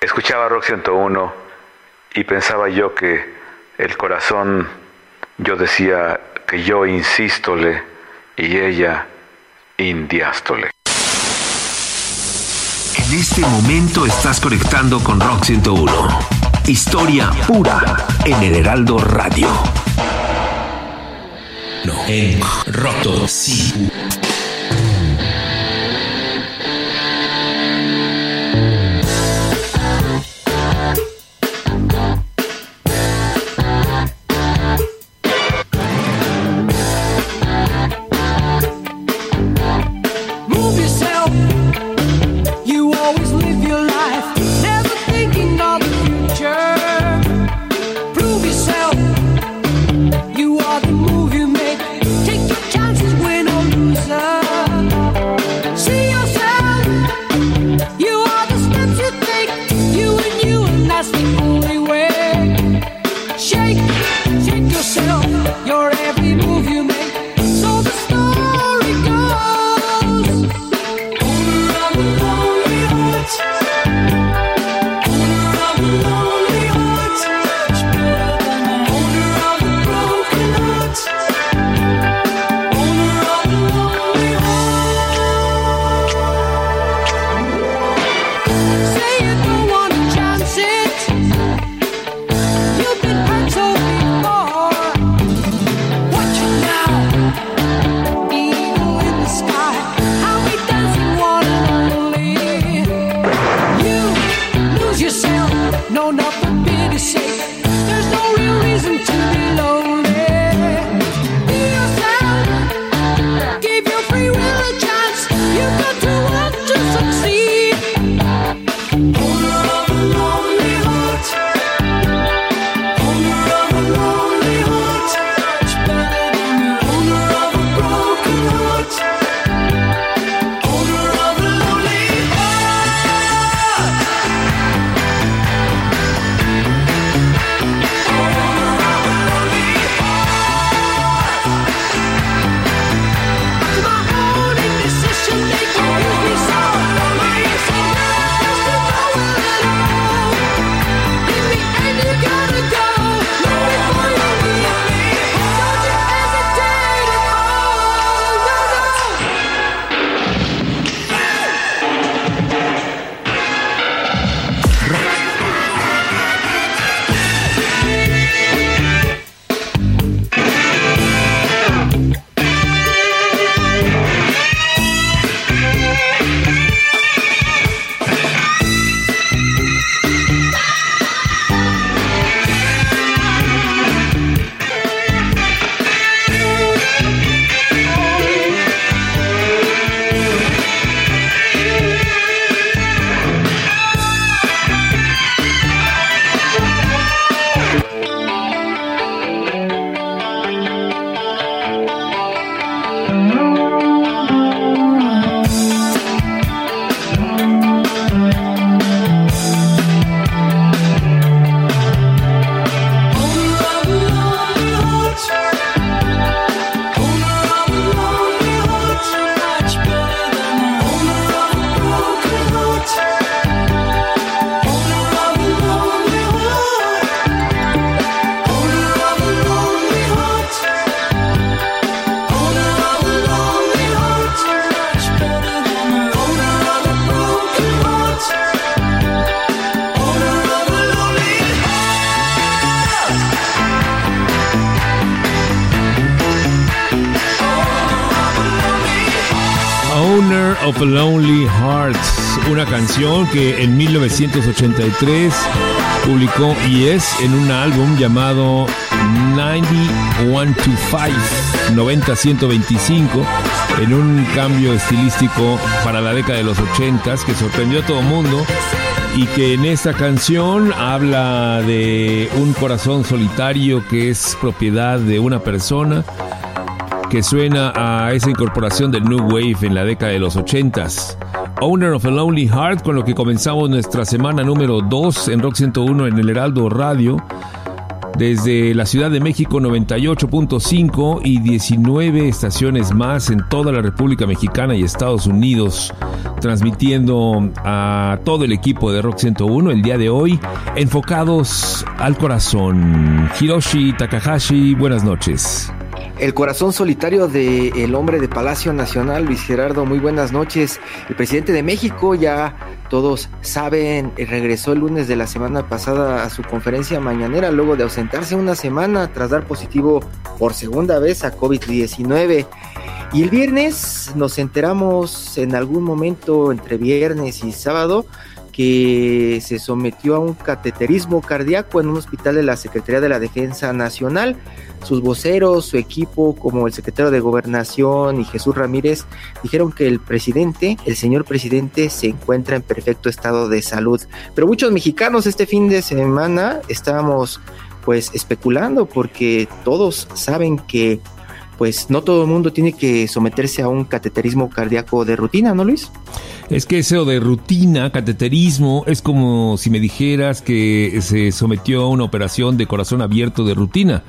escuchaba Rock 101 y pensaba yo que el corazón, yo decía que yo insístole y ella indiástole. En este momento estás conectando con Rock 101. Historia pura en el Heraldo Radio. No, en Rock 101. Of Lonely Hearts, una canción que en 1983 publicó Yes en un álbum llamado 9125, 90-125, en un cambio estilístico para la década de los 80 que sorprendió a todo mundo y que en esta canción habla de un corazón solitario que es propiedad de una persona que suena a esa incorporación del New Wave en la década de los 80s. Owner of a Lonely Heart, con lo que comenzamos nuestra semana número 2 en Rock 101 en el Heraldo Radio. Desde la Ciudad de México 98.5 y 19 estaciones más en toda la República Mexicana y Estados Unidos, transmitiendo a todo el equipo de Rock 101 el día de hoy, enfocados al corazón. Hiroshi Takahashi, buenas noches. El corazón solitario del hombre de Palacio Nacional, Luis Gerardo, muy buenas noches. El presidente de México, ya todos saben, regresó el lunes de la semana pasada a su conferencia mañanera luego de ausentarse una semana tras dar positivo por segunda vez a COVID-19. Y el viernes nos enteramos en algún momento entre viernes y sábado que se sometió a un cateterismo cardíaco en un hospital de la Secretaría de la Defensa Nacional. Sus voceros, su equipo, como el secretario de Gobernación y Jesús Ramírez, dijeron que el presidente, el señor presidente, se encuentra en perfecto estado de salud. Pero muchos mexicanos este fin de semana estábamos pues especulando porque todos saben que pues no todo el mundo tiene que someterse a un cateterismo cardíaco de rutina, ¿no Luis? Es que eso de rutina, cateterismo, es como si me dijeras que se sometió a una operación de corazón abierto de rutina.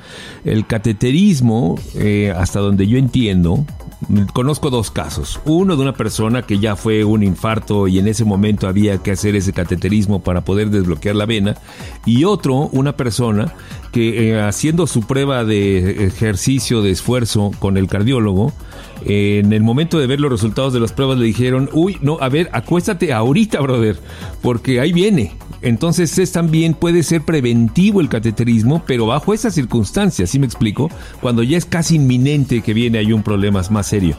El cateterismo, eh, hasta donde yo entiendo, conozco dos casos. Uno de una persona que ya fue un infarto y en ese momento había que hacer ese cateterismo para poder desbloquear la vena. Y otro, una persona que eh, haciendo su prueba de ejercicio de esfuerzo con el cardiólogo, en el momento de ver los resultados de las pruebas le dijeron, uy, no, a ver, acuéstate ahorita, brother, porque ahí viene. Entonces es también puede ser preventivo el cateterismo, pero bajo esas circunstancias, ¿sí me explico? Cuando ya es casi inminente que viene hay un problema más serio.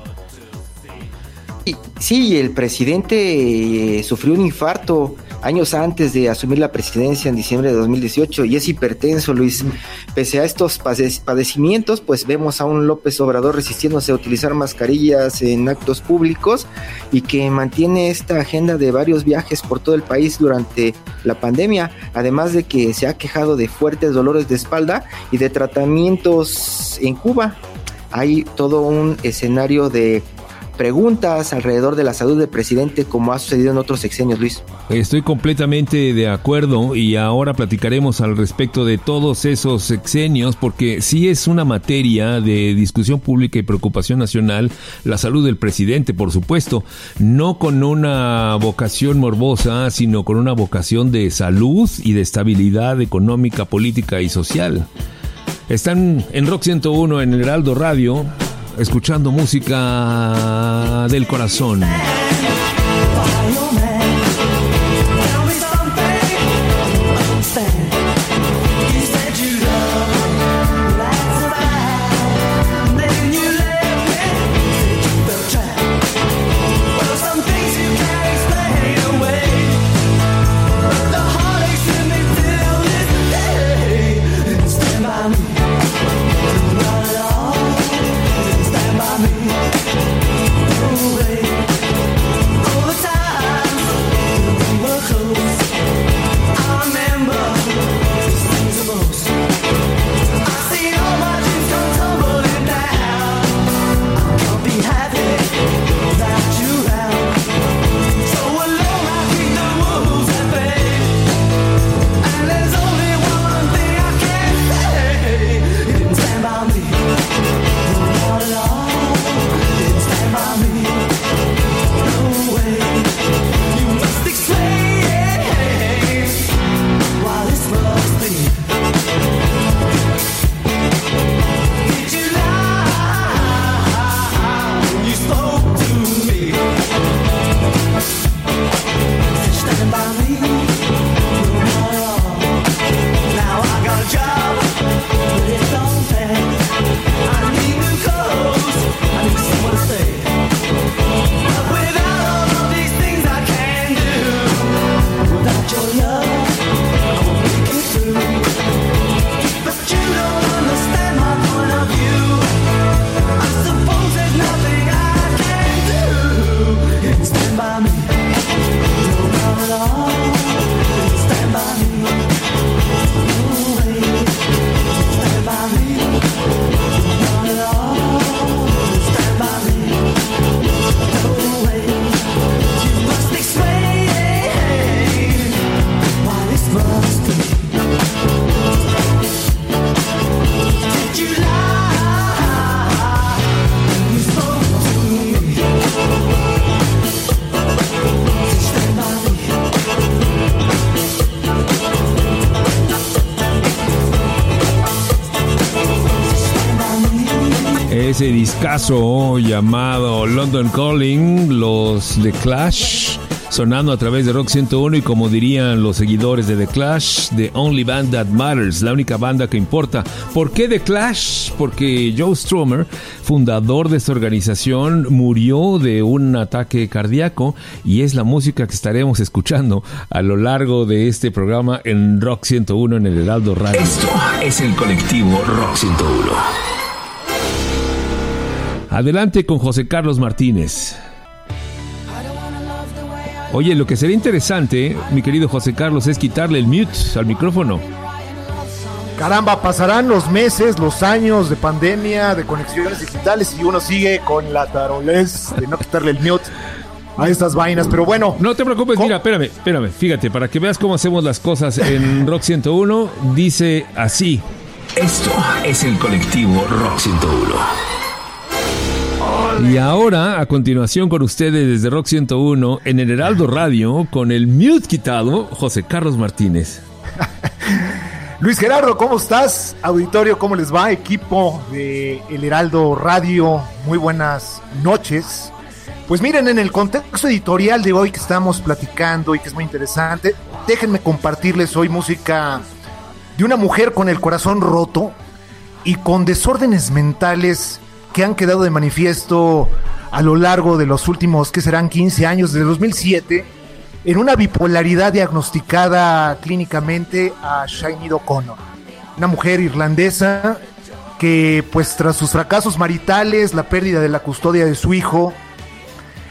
Sí, el presidente eh, sufrió un infarto años antes de asumir la presidencia en diciembre de 2018 y es hipertenso, Luis. Pese a estos padecimientos, pues vemos a un López Obrador resistiéndose a utilizar mascarillas en actos públicos y que mantiene esta agenda de varios viajes por todo el país durante la pandemia, además de que se ha quejado de fuertes dolores de espalda y de tratamientos en Cuba. Hay todo un escenario de preguntas alrededor de la salud del presidente como ha sucedido en otros sexenios, Luis. Estoy completamente de acuerdo y ahora platicaremos al respecto de todos esos sexenios porque sí es una materia de discusión pública y preocupación nacional la salud del presidente, por supuesto, no con una vocación morbosa, sino con una vocación de salud y de estabilidad económica, política y social. Están en Rock 101 en el Heraldo Radio escuchando música del corazón. Discazo llamado London Calling, los The Clash, sonando a través de Rock 101 y como dirían los seguidores de The Clash, The Only Band That Matters, la única banda que importa. ¿Por qué The Clash? Porque Joe Stromer, fundador de esta organización, murió de un ataque cardíaco y es la música que estaremos escuchando a lo largo de este programa en Rock 101 en el Heraldo Radio. Esto es el colectivo Rock 101. Adelante con José Carlos Martínez. Oye, lo que sería interesante, mi querido José Carlos, es quitarle el mute al micrófono. Caramba, pasarán los meses, los años de pandemia, de conexiones digitales y uno sigue con la tarolez de no quitarle el mute a estas vainas, pero bueno. No te preocupes, mira, espérame, espérame, fíjate, para que veas cómo hacemos las cosas en Rock 101, dice así. Esto es el colectivo Rock 101. Y ahora, a continuación con ustedes desde Rock 101, en el Heraldo Radio, con el mute quitado, José Carlos Martínez. Luis Gerardo, ¿cómo estás? Auditorio, ¿cómo les va? Equipo de El Heraldo Radio, muy buenas noches. Pues miren, en el contexto editorial de hoy que estamos platicando y que es muy interesante, déjenme compartirles hoy música de una mujer con el corazón roto y con desórdenes mentales que han quedado de manifiesto a lo largo de los últimos, que serán 15 años, desde 2007, en una bipolaridad diagnosticada clínicamente a Shainid O'Connor, una mujer irlandesa que pues tras sus fracasos maritales, la pérdida de la custodia de su hijo,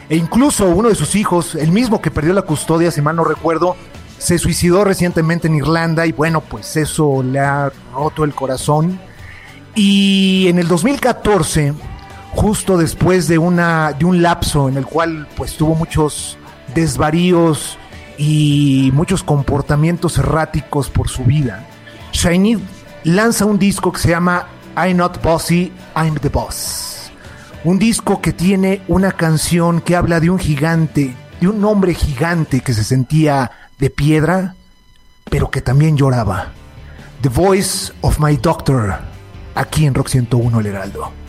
e incluso uno de sus hijos, el mismo que perdió la custodia, si mal no recuerdo, se suicidó recientemente en Irlanda y bueno, pues eso le ha roto el corazón. Y en el 2014, justo después de, una, de un lapso en el cual pues tuvo muchos desvaríos y muchos comportamientos erráticos por su vida, Shiny lanza un disco que se llama I'm Not Bossy, I'm the Boss. Un disco que tiene una canción que habla de un gigante, de un hombre gigante que se sentía de piedra, pero que también lloraba. The Voice of My Doctor, aquí en Rock 101 El Heraldo.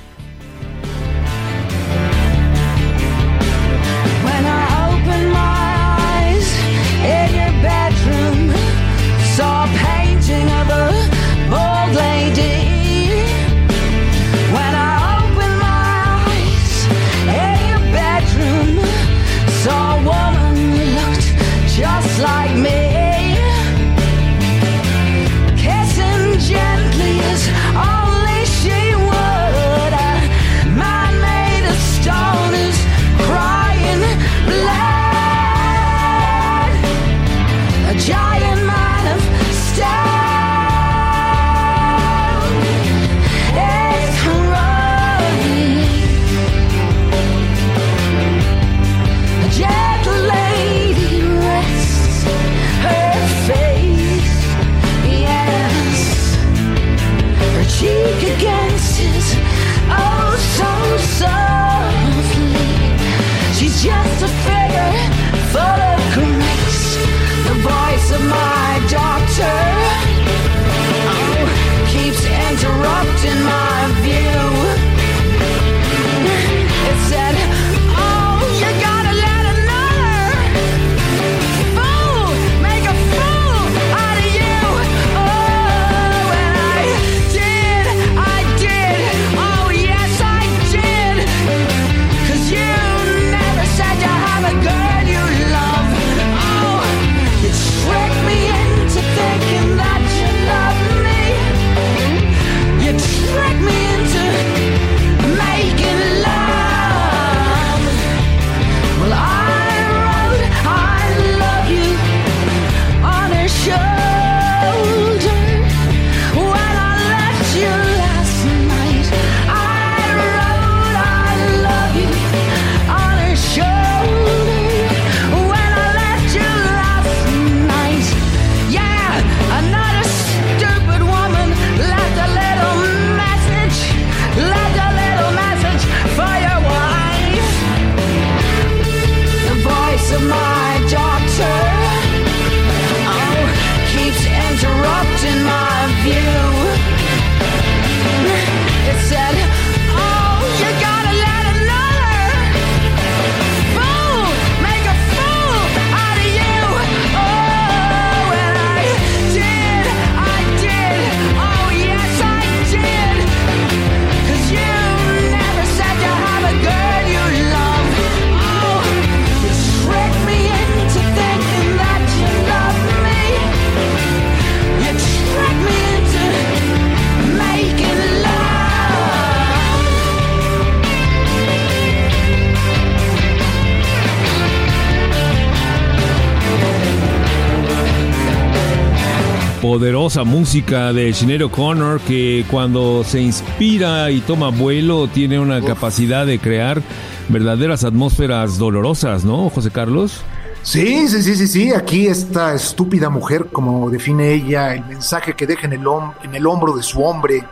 Poderosa música de Sinead O'Connor que cuando se inspira y toma vuelo tiene una capacidad de crear verdaderas atmósferas dolorosas, ¿no, José Carlos? Sí, sí, sí, sí, sí. Aquí esta estúpida mujer, como define ella, el mensaje que deja en el, en el hombro de su hombre,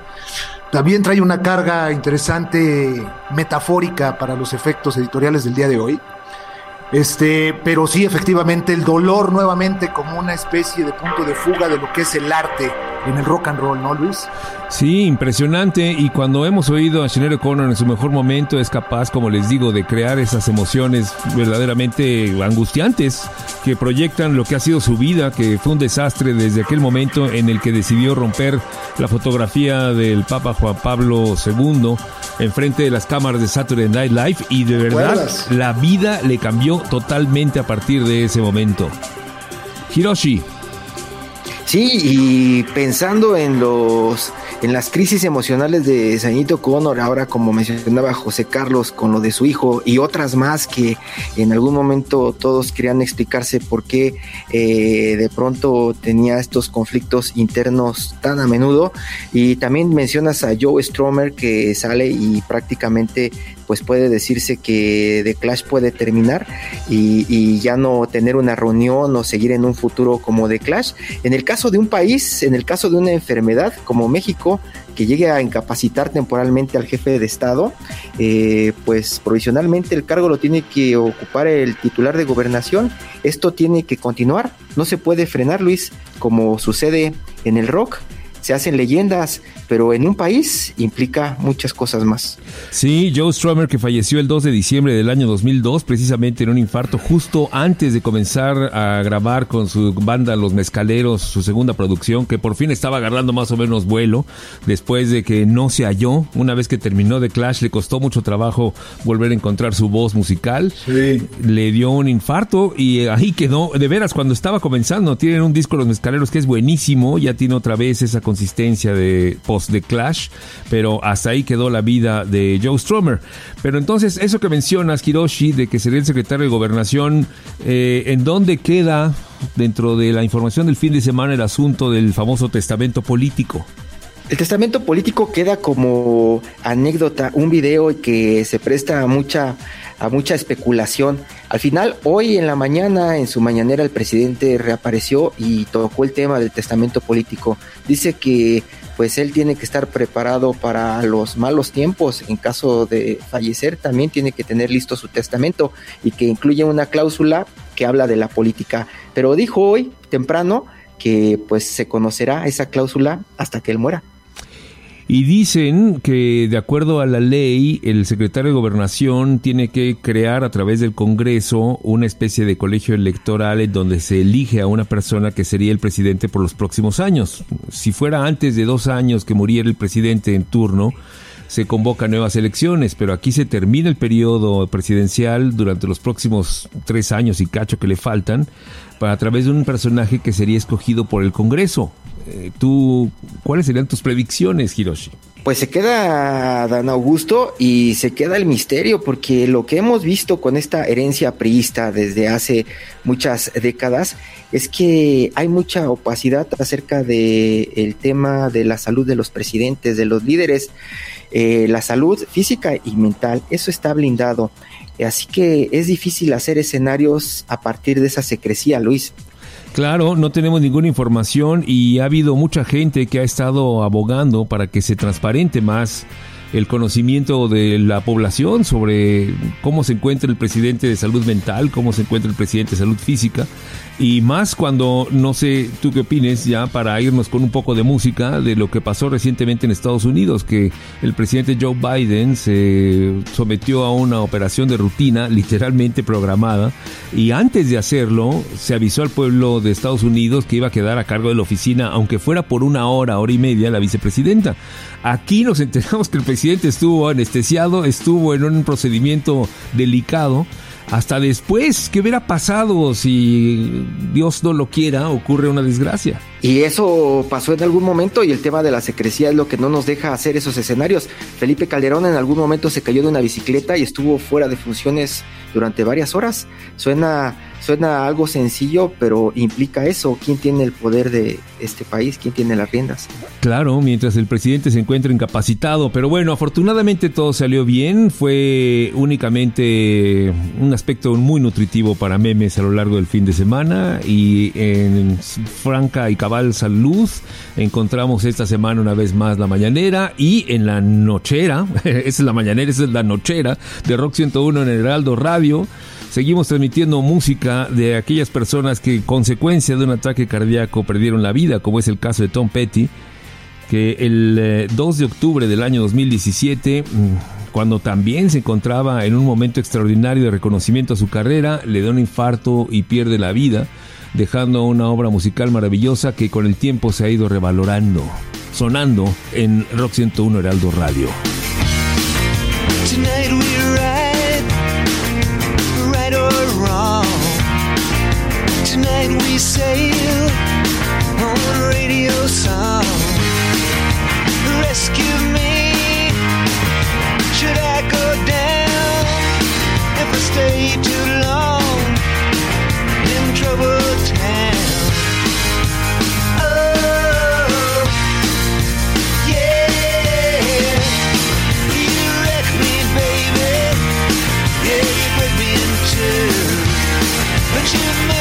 también trae una carga interesante metafórica para los efectos editoriales del día de hoy. Este, pero sí, efectivamente, el dolor nuevamente como una especie de punto de fuga de lo que es el arte en el rock and roll, ¿no, Luis? Sí, impresionante. Y cuando hemos oído a Sinead O'Connor en su mejor momento, es capaz, como les digo, de crear esas emociones verdaderamente angustiantes que proyectan lo que ha sido su vida, que fue un desastre desde aquel momento en el que decidió romper la fotografía del Papa Juan Pablo II enfrente de las cámaras de Saturday Night Live. Y de verdad, la vida le cambió totalmente a partir de ese momento. Hiroshi. Sí, y pensando en los en las crisis emocionales de Sañito Connor, ahora como mencionaba José Carlos con lo de su hijo y otras más que en algún momento todos querían explicarse por qué eh, de pronto tenía estos conflictos internos tan a menudo. Y también mencionas a Joe Stromer que sale y prácticamente pues puede decirse que The Clash puede terminar y, ya no tener una reunión o seguir en un futuro como The Clash. En el caso de un país, en el caso de una enfermedad como México, que llegue a incapacitar temporalmente al jefe de Estado, eh, pues provisionalmente el cargo lo tiene que ocupar el titular de gobernación. Esto tiene que continuar, no se puede frenar, Luis, como sucede en el rock. Se hacen leyendas, pero en un país implica muchas cosas más. Sí, Joe Strummer que falleció el 2 de diciembre del año 2002 precisamente en un infarto justo antes de comenzar a grabar con su banda Los Mezcaleros su segunda producción que por fin estaba agarrando más o menos vuelo después de que no se halló. Una vez que terminó de Clash le costó mucho trabajo volver a encontrar su voz musical. Sí. Le dio un infarto y ahí quedó. De veras, cuando estaba comenzando, tienen un disco Los Mezcaleros que es buenísimo, ya tiene otra vez esa consistencia de post de Clash, pero hasta ahí quedó la vida de Joe Strummer. Pero entonces, eso que mencionas, Hiroshi, de que sería el secretario de Gobernación, eh, ¿en dónde queda dentro de la información del fin de semana el asunto del famoso testamento político? El testamento político queda como anécdota, un video que se presta a mucha, a mucha especulación. Al final, hoy en la mañana, en su mañanera, el presidente reapareció y tocó el tema del testamento político. Dice que pues él tiene que estar preparado para los malos tiempos. En caso de fallecer, también tiene que tener listo su testamento y que incluye una cláusula que habla de la política. Pero dijo hoy, temprano, que pues se conocerá esa cláusula hasta que él muera. Y dicen que de acuerdo a la ley, el secretario de gobernación tiene que crear a través del Congreso una especie de colegio electoral en donde se elige a una persona que sería el presidente por los próximos años. Si fuera antes de dos años que muriera el presidente en turno, se convocan nuevas elecciones, pero aquí se termina el periodo presidencial durante los próximos tres años y cacho que le faltan, para a través de un personaje que sería escogido por el Congreso. Eh, ¿Tú, cuáles serían tus predicciones, Hiroshi? Pues se queda Dan Augusto y se queda el misterio, porque lo que hemos visto con esta herencia priista desde hace muchas décadas es que hay mucha opacidad acerca de el tema de la salud de los presidentes, de los líderes, eh, la salud física y mental, eso está blindado. Así que es difícil hacer escenarios a partir de esa secrecía, Luis. Claro, no tenemos ninguna información y ha habido mucha gente que ha estado abogando para que se transparente más el conocimiento de la población sobre cómo se encuentra el presidente de salud mental, cómo se encuentra el presidente de salud física y más cuando, no sé, tú qué opines ya para irnos con un poco de música de lo que pasó recientemente en Estados Unidos, que el presidente Joe Biden se sometió a una operación de rutina literalmente programada y antes de hacerlo se avisó al pueblo de Estados Unidos que iba a quedar a cargo de la oficina, aunque fuera por una hora, hora y media, la vicepresidenta. Aquí nos enteramos que el presidente estuvo anestesiado, estuvo en un procedimiento delicado hasta después, ¿qué hubiera pasado si Dios no lo quiera, ocurre una desgracia? Y eso pasó en algún momento y el tema de la secrecía es lo que no nos deja hacer esos escenarios. Felipe Calderón en algún momento se cayó de una bicicleta y estuvo fuera de funciones durante varias horas. Suena Suena algo sencillo, pero implica eso. ¿Quién tiene el poder de este país? ¿Quién tiene las riendas? Claro, mientras el presidente se encuentra incapacitado. Pero bueno, afortunadamente todo salió bien. Fue únicamente un aspecto muy nutritivo para memes a lo largo del fin de semana. Y en franca y cabal salud encontramos esta semana una vez más la mañanera. Y en la nochera, esa es la mañanera, esa es la nochera de Rock 101 en el Heraldo Radio Seguimos transmitiendo música de aquellas personas que, consecuencia de un ataque cardíaco, perdieron la vida, como es el caso de Tom Petty, que el 2 eh, de octubre del año 2017, mm, cuando también se encontraba en un momento extraordinario de reconocimiento a su carrera, le da un infarto y pierde la vida, dejando una obra musical maravillosa que con el tiempo se ha ido revalorando, sonando en Rock 101 Heraldo Radio. Sail on radio song. Rescue me, should I go down if I stay too long in trouble town? Oh, yeah, you wreck me, baby. Yeah, you me in two, but you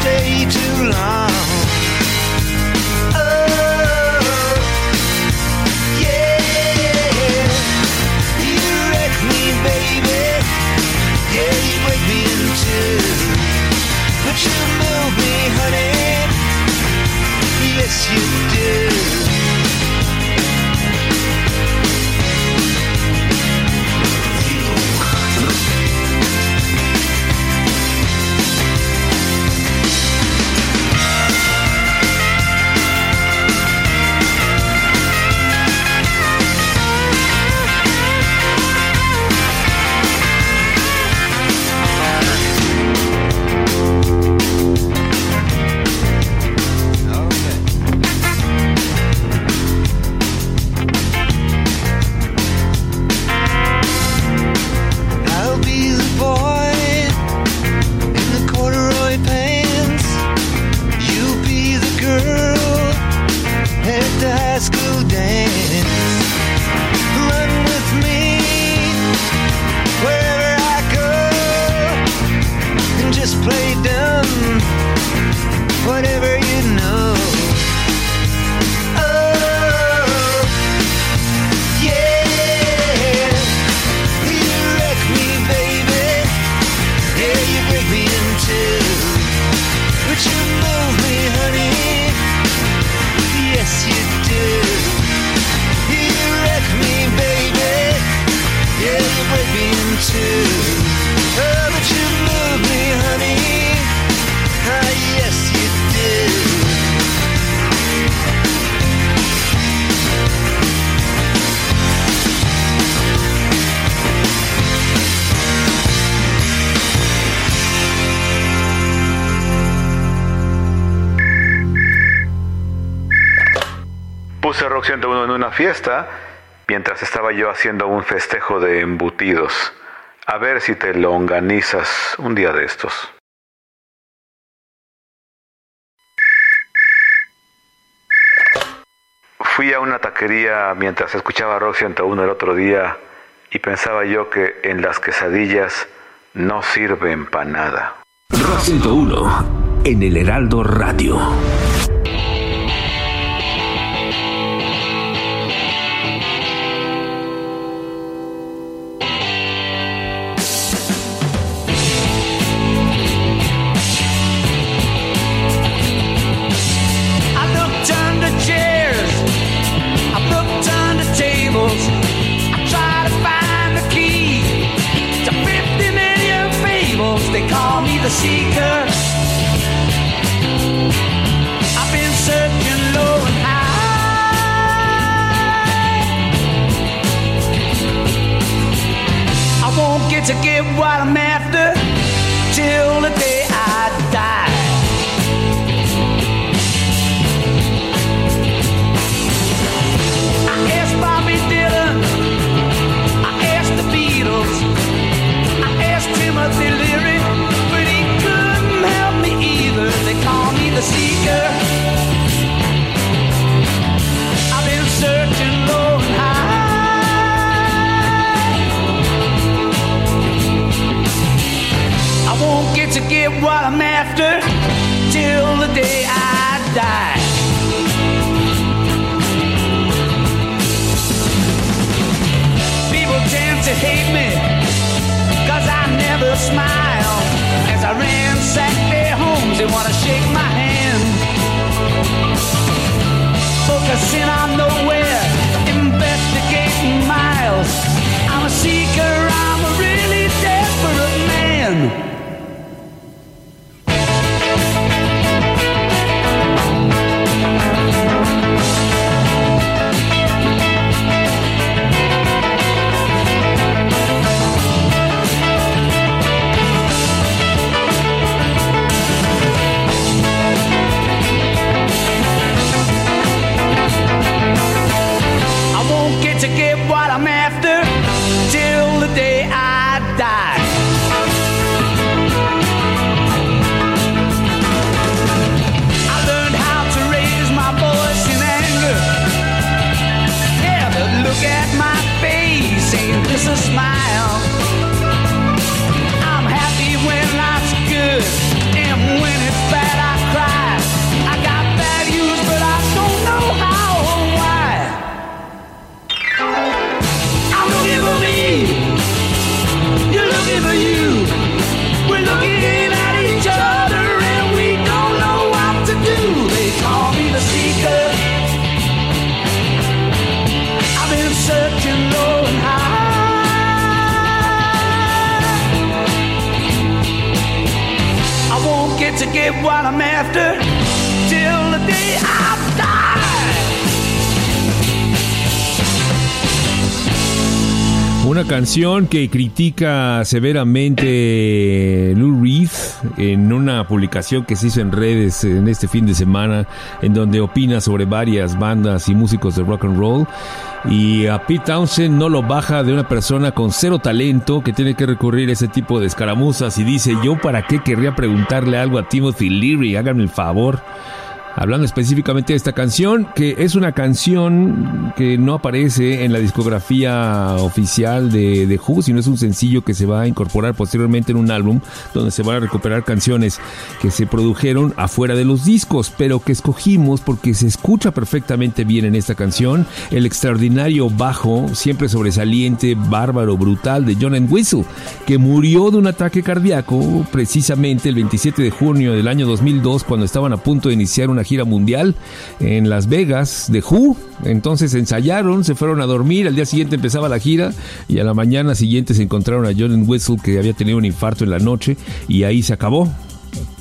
stay too long. Oh, yeah. You wreck me, baby. Yeah, you break me in two. But you move me, honey. Yes, you de embutidos. A ver si te lo organizas un día de estos. Fui a una taquería mientras escuchaba Rock 101 el otro día y pensaba yo que en las quesadillas no sirven para nada. Rock 101 en el Heraldo Radio. To hate me Cause I never smile. As I ransack their homes They wanna shake my hand. Focusing on nowhere Investigating miles. I'm a seeker Una canción que critica severamente Lou Reed en una publicación que se hizo en redes en este fin de semana, en donde opina sobre varias bandas y músicos de rock and roll. Y a Pete Townsend no lo baja de una persona con cero talento que tiene que recurrir a ese tipo de escaramuzas y dice, yo para qué querría preguntarle algo a Timothy Leary, háganme el favor. Hablando específicamente de esta canción, que es una canción que no aparece en la discografía oficial de, de Who, sino es un sencillo que se va a incorporar posteriormente en un álbum donde se van a recuperar canciones que se produjeron afuera de los discos, pero que escogimos porque se escucha perfectamente bien en esta canción. El extraordinario bajo, siempre sobresaliente, bárbaro, brutal de John Whistle, que murió de un ataque cardíaco precisamente el 27 de junio del año 2002 cuando estaban a punto de iniciar una gira mundial en Las Vegas de Who. Entonces ensayaron, se fueron a dormir, al día siguiente empezaba la gira y a la mañana siguiente se encontraron a John Whistle que había tenido un infarto en la noche y ahí se acabó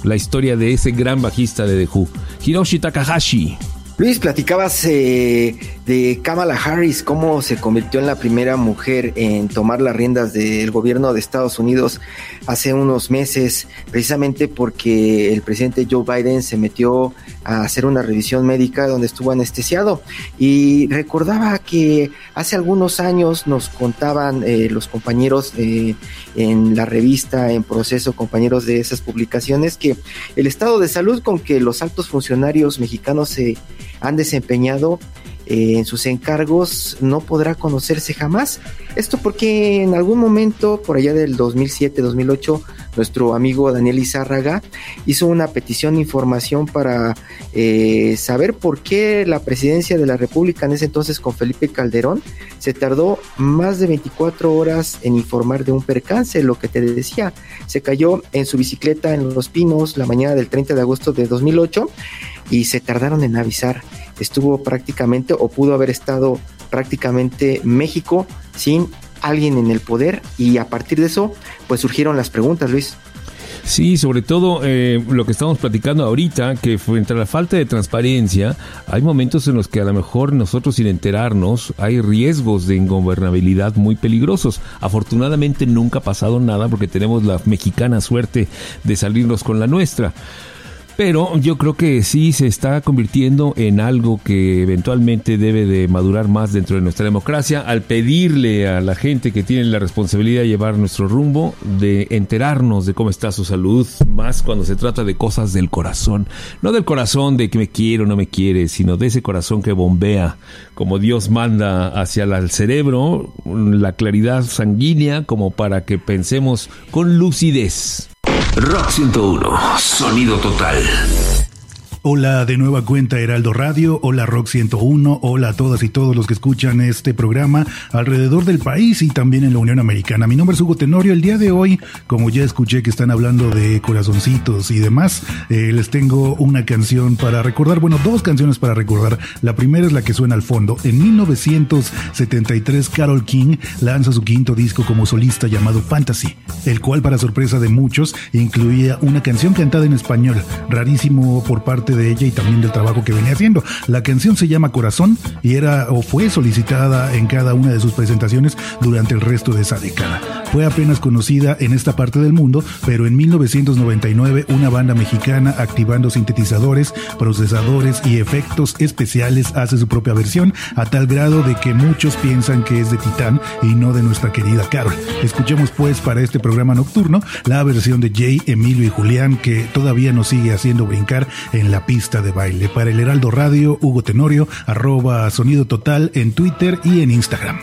la historia de ese gran bajista de The Who, Hiroshi Takahashi. Luis, platicabas eh, de Kamala Harris, cómo se convirtió en la primera mujer en tomar las riendas del gobierno de Estados Unidos hace unos meses, precisamente porque el presidente Joe Biden se metió a hacer una revisión médica donde estuvo anestesiado. Y recordaba que hace algunos años nos contaban eh, los compañeros eh, en la revista, en proceso, compañeros de esas publicaciones, que el estado de salud con que los altos funcionarios mexicanos se han desempeñado en sus encargos no podrá conocerse jamás. Esto porque en algún momento, por allá del 2007-2008, nuestro amigo Daniel Izárraga hizo una petición de información para eh, saber por qué la presidencia de la República en ese entonces con Felipe Calderón se tardó más de 24 horas en informar de un percance, lo que te decía, se cayó en su bicicleta en Los Pinos la mañana del 30 de agosto de 2008 y se tardaron en avisar. Estuvo prácticamente o pudo haber estado prácticamente México sin alguien en el poder y a partir de eso pues surgieron las preguntas, Luis. Sí, sobre todo eh, lo que estamos platicando ahorita, que frente a la falta de transparencia, hay momentos en los que a lo mejor nosotros sin enterarnos hay riesgos de ingobernabilidad muy peligrosos. Afortunadamente nunca ha pasado nada porque tenemos la mexicana suerte de salirnos con la nuestra. Pero yo creo que sí se está convirtiendo en algo que eventualmente debe de madurar más dentro de nuestra democracia al pedirle a la gente que tiene la responsabilidad de llevar nuestro rumbo de enterarnos de cómo está su salud, más cuando se trata de cosas del corazón. No del corazón de que me quiere o no me quiere, sino de ese corazón que bombea como Dios manda hacia el cerebro la claridad sanguínea como para que pensemos con lucidez. Rock 101, sonido total. Hola de nueva cuenta Heraldo Radio, hola Rock 101, hola a todas y todos los que escuchan este programa alrededor del país y también en la Unión Americana. Mi nombre es Hugo Tenorio. El día de hoy, como ya escuché que están hablando de corazoncitos y demás, eh, les tengo una canción para recordar, bueno, dos canciones para recordar. La primera es la que suena al fondo. En 1973, Carol King lanza su quinto disco como solista llamado Fantasy, el cual para sorpresa de muchos incluía una canción cantada en español, rarísimo por parte de ella y también del trabajo que venía haciendo. La canción se llama Corazón y era o fue solicitada en cada una de sus presentaciones durante el resto de esa década. Fue apenas conocida en esta parte del mundo, pero en 1999 una banda mexicana activando sintetizadores, procesadores y efectos especiales hace su propia versión a tal grado de que muchos piensan que es de Titán y no de nuestra querida Carol. Escuchemos pues para este programa nocturno la versión de Jay, Emilio y Julián que todavía nos sigue haciendo brincar en la pista de baile. Para el Heraldo Radio, Hugo Tenorio, arroba sonido total en Twitter y en Instagram.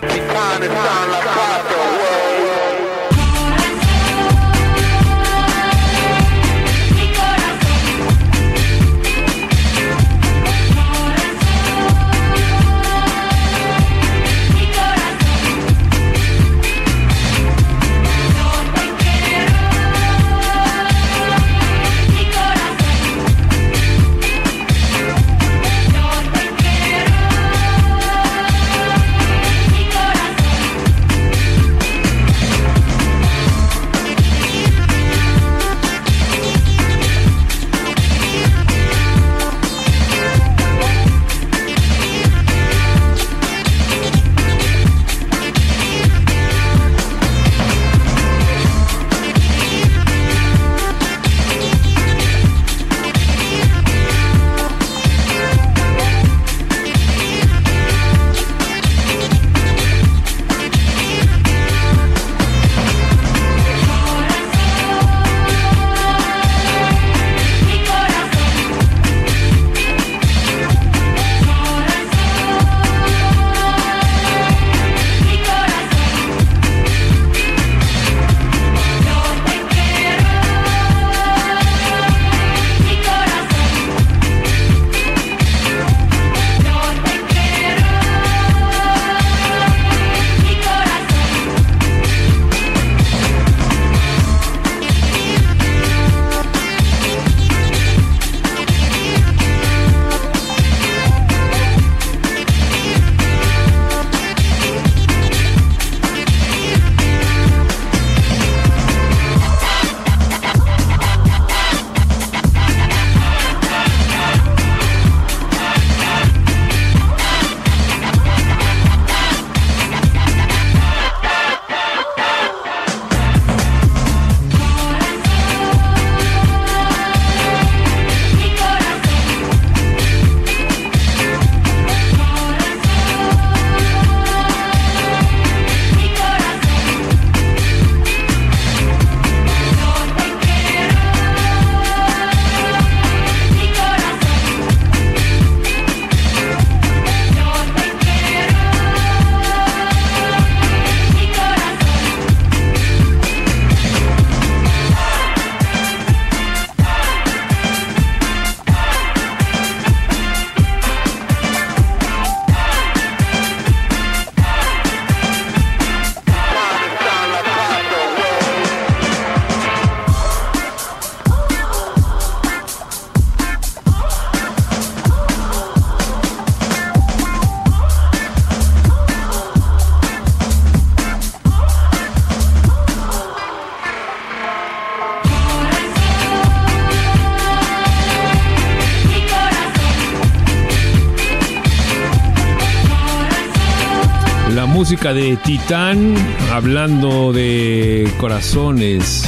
De Titán, hablando de corazones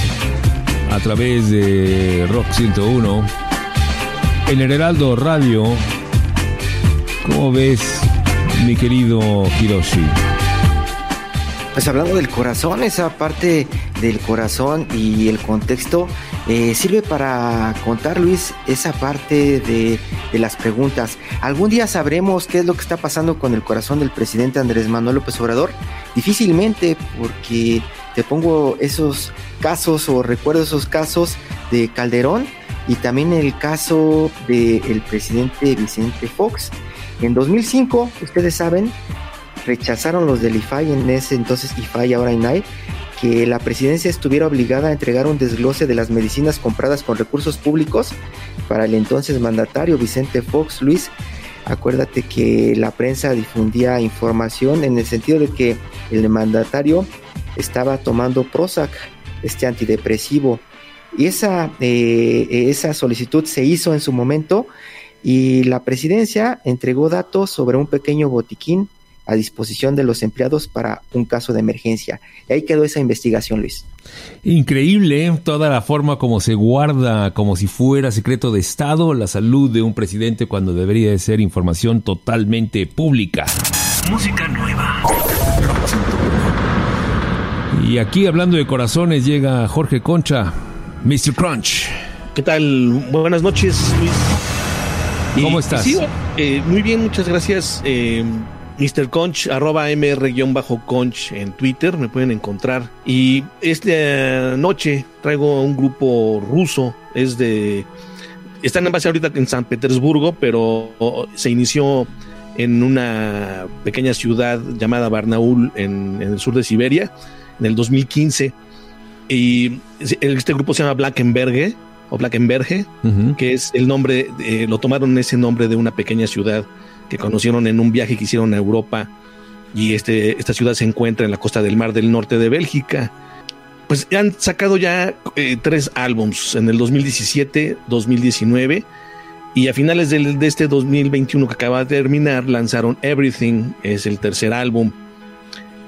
a través de Rock 101. En Heraldo Radio, ¿cómo ves, mi querido Hiroshi? Pues hablando del corazón, esa parte del corazón y el contexto eh, sirve para contar, Luis, esa parte de, de, las preguntas. ¿Algún día sabremos qué es lo que está pasando con el corazón del presidente Andrés Manuel López Obrador? Difícilmente, porque te pongo esos casos o recuerdo esos casos de Calderón y también el caso del presidente Vicente Fox. En 2005, ustedes saben, rechazaron los del IFAI, en ese entonces IFAI, ahora INAI, que la presidencia estuviera obligada a entregar un desglose de las medicinas compradas con recursos públicos para el entonces mandatario Vicente Fox Luis. Acuérdate que la prensa difundía información en el sentido de que el mandatario estaba tomando Prozac, este antidepresivo, y esa, eh, esa solicitud se hizo en su momento y la presidencia entregó datos sobre un pequeño botiquín a disposición de los empleados para un caso de emergencia. Y ahí quedó esa investigación, Luis. Increíble ¿eh? toda la forma como se guarda como si fuera secreto de Estado la salud de un presidente cuando debería de ser información totalmente pública. Música nueva. Y aquí hablando de corazones llega Jorge Concha, Mr. Crunch. ¿Qué tal? Buenas noches, Luis. ¿Cómo estás? Sí, eh, muy bien, muchas gracias. Eh, Mr. Conch, arroba mr-conch en Twitter, me pueden encontrar. Y esta noche traigo un grupo ruso, es de... Están en base ahorita en San Petersburgo, pero se inició en una pequeña ciudad llamada Barnaul en, en el sur de Siberia en el 2015. Y este grupo se llama Blackenberge o Blackenberge, uh -huh. que es el nombre, eh, lo tomaron ese nombre de una pequeña ciudad que conocieron en un viaje que hicieron a Europa. Y este, esta ciudad se encuentra en la costa del Mar del Norte de Bélgica. Pues han sacado ya eh, tres álbums en el 2017, 2019 y a finales de, de, este 2021 que acaba de terminar lanzaron Everything, es el tercer álbum.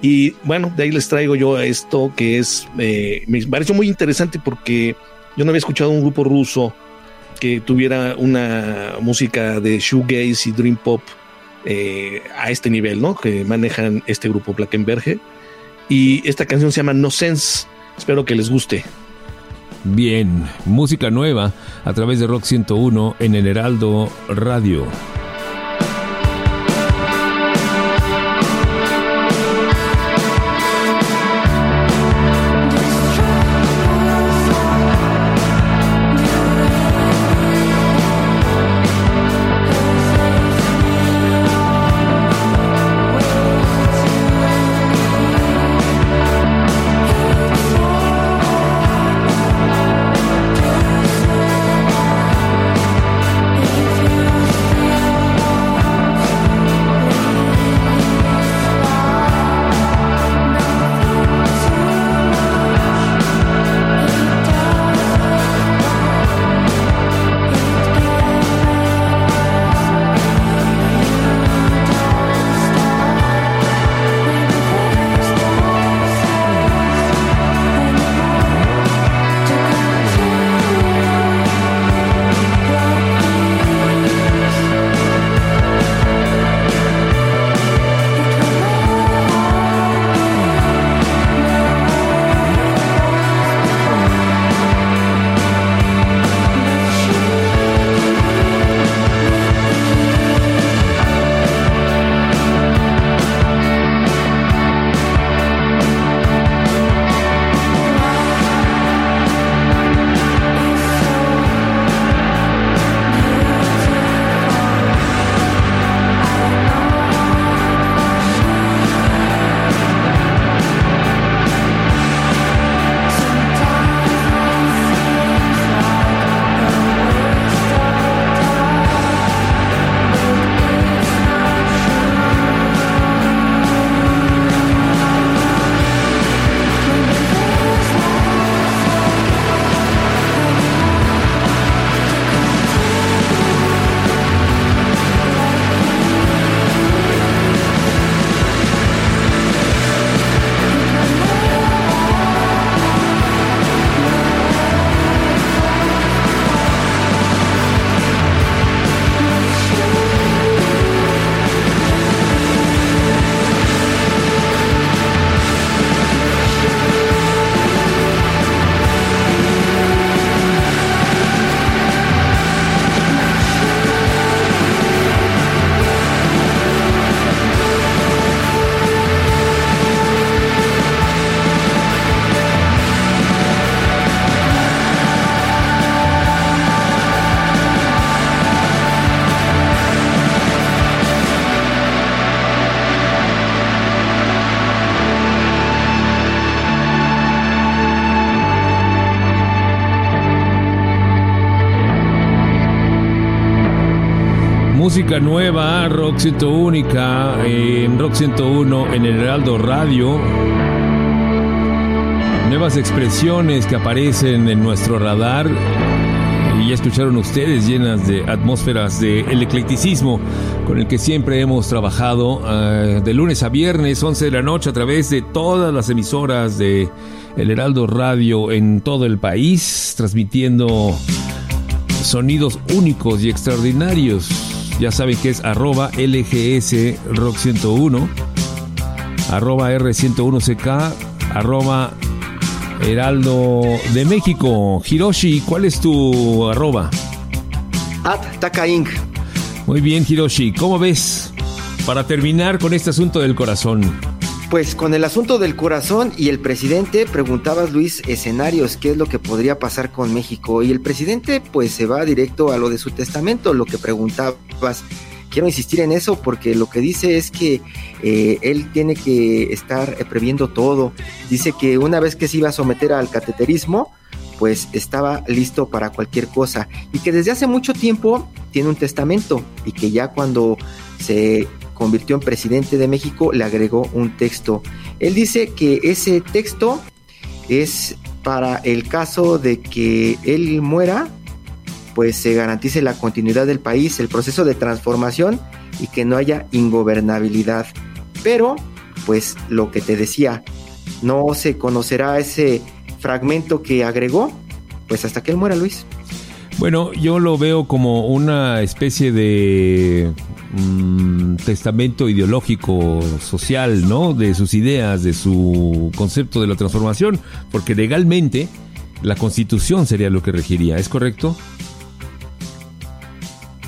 Y bueno, de ahí les traigo yo esto que es, eh, me pareció muy interesante porque yo no había escuchado un grupo ruso que tuviera una música de shoegaze y dream pop eh, a este nivel, ¿no? Que manejan este grupo Blackenberge. Y esta canción se llama No Sense. Espero que les guste. Bien, música nueva a través de Rock 101 en el Heraldo Radio. Música nueva, Rock 101 en Rock 101 en el Heraldo Radio. Nuevas expresiones que aparecen en nuestro radar y ya escucharon ustedes llenas de atmósferas de el eclecticismo con el que siempre hemos trabajado eh, de lunes a viernes 11 de la noche a través de todas las emisoras de El Heraldo Radio en todo el país transmitiendo sonidos únicos y extraordinarios ya saben que es arroba LGS Rock 101 arroba R101CK arroba Heraldo de México. Hiroshi, ¿cuál es tu arroba? At Taka Inc. Muy bien, Hiroshi. ¿Cómo ves? Para terminar con este asunto del corazón. Pues con el asunto del corazón y el presidente, preguntabas Luis escenarios, qué es lo que podría pasar con México. Y el presidente pues se va directo a lo de su testamento, lo que preguntabas quiero insistir en eso porque lo que dice es que eh, él tiene que estar eh, previendo todo. Dice que una vez que se iba a someter al cateterismo, pues estaba listo para cualquier cosa y que desde hace mucho tiempo tiene un testamento y que ya cuando se convirtió en presidente de México le agregó un texto. Él dice que ese texto es para el caso de que él muera pues se garantice la continuidad del país, el proceso de transformación y que no haya ingobernabilidad. Pero, pues lo que te decía, no se conocerá ese fragmento que agregó, pues hasta que él muera, Luis. Bueno, yo lo veo como una especie de mm, testamento ideológico social, ¿no? De sus ideas, de su concepto de la transformación, porque legalmente la constitución sería lo que regiría, ¿es correcto?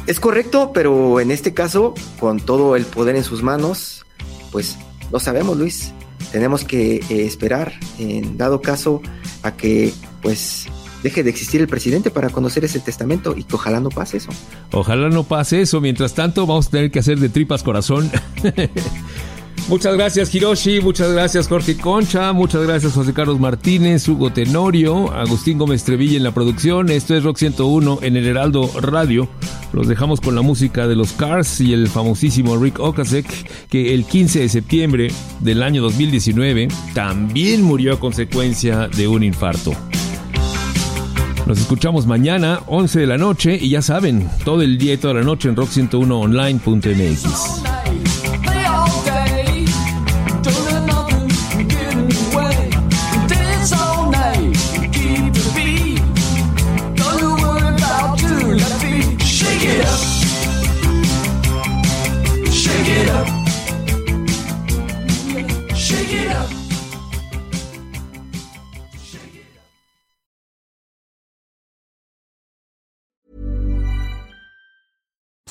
Es correcto, pero en este caso, con todo el poder en sus manos, pues lo sabemos, Luis. Tenemos que eh, esperar, en dado caso, a que pues deje de existir el presidente para conocer ese testamento y que ojalá no pase eso. Ojalá no pase eso. Mientras tanto, vamos a tener que hacer de tripas corazón. Muchas gracias Hiroshi, muchas gracias Jorge Concha, muchas gracias José Carlos Martínez, Hugo Tenorio, Agustín Gómez Trevilla en la producción. Esto es Rock 101 en el Heraldo Radio. Los dejamos con la música de los Cars y el famosísimo Rick Ocasek, que el 15 de septiembre del año 2019 también murió a consecuencia de un infarto. Nos escuchamos mañana, 11 de la noche, y ya saben, todo el día y toda la noche en rock101online.mx.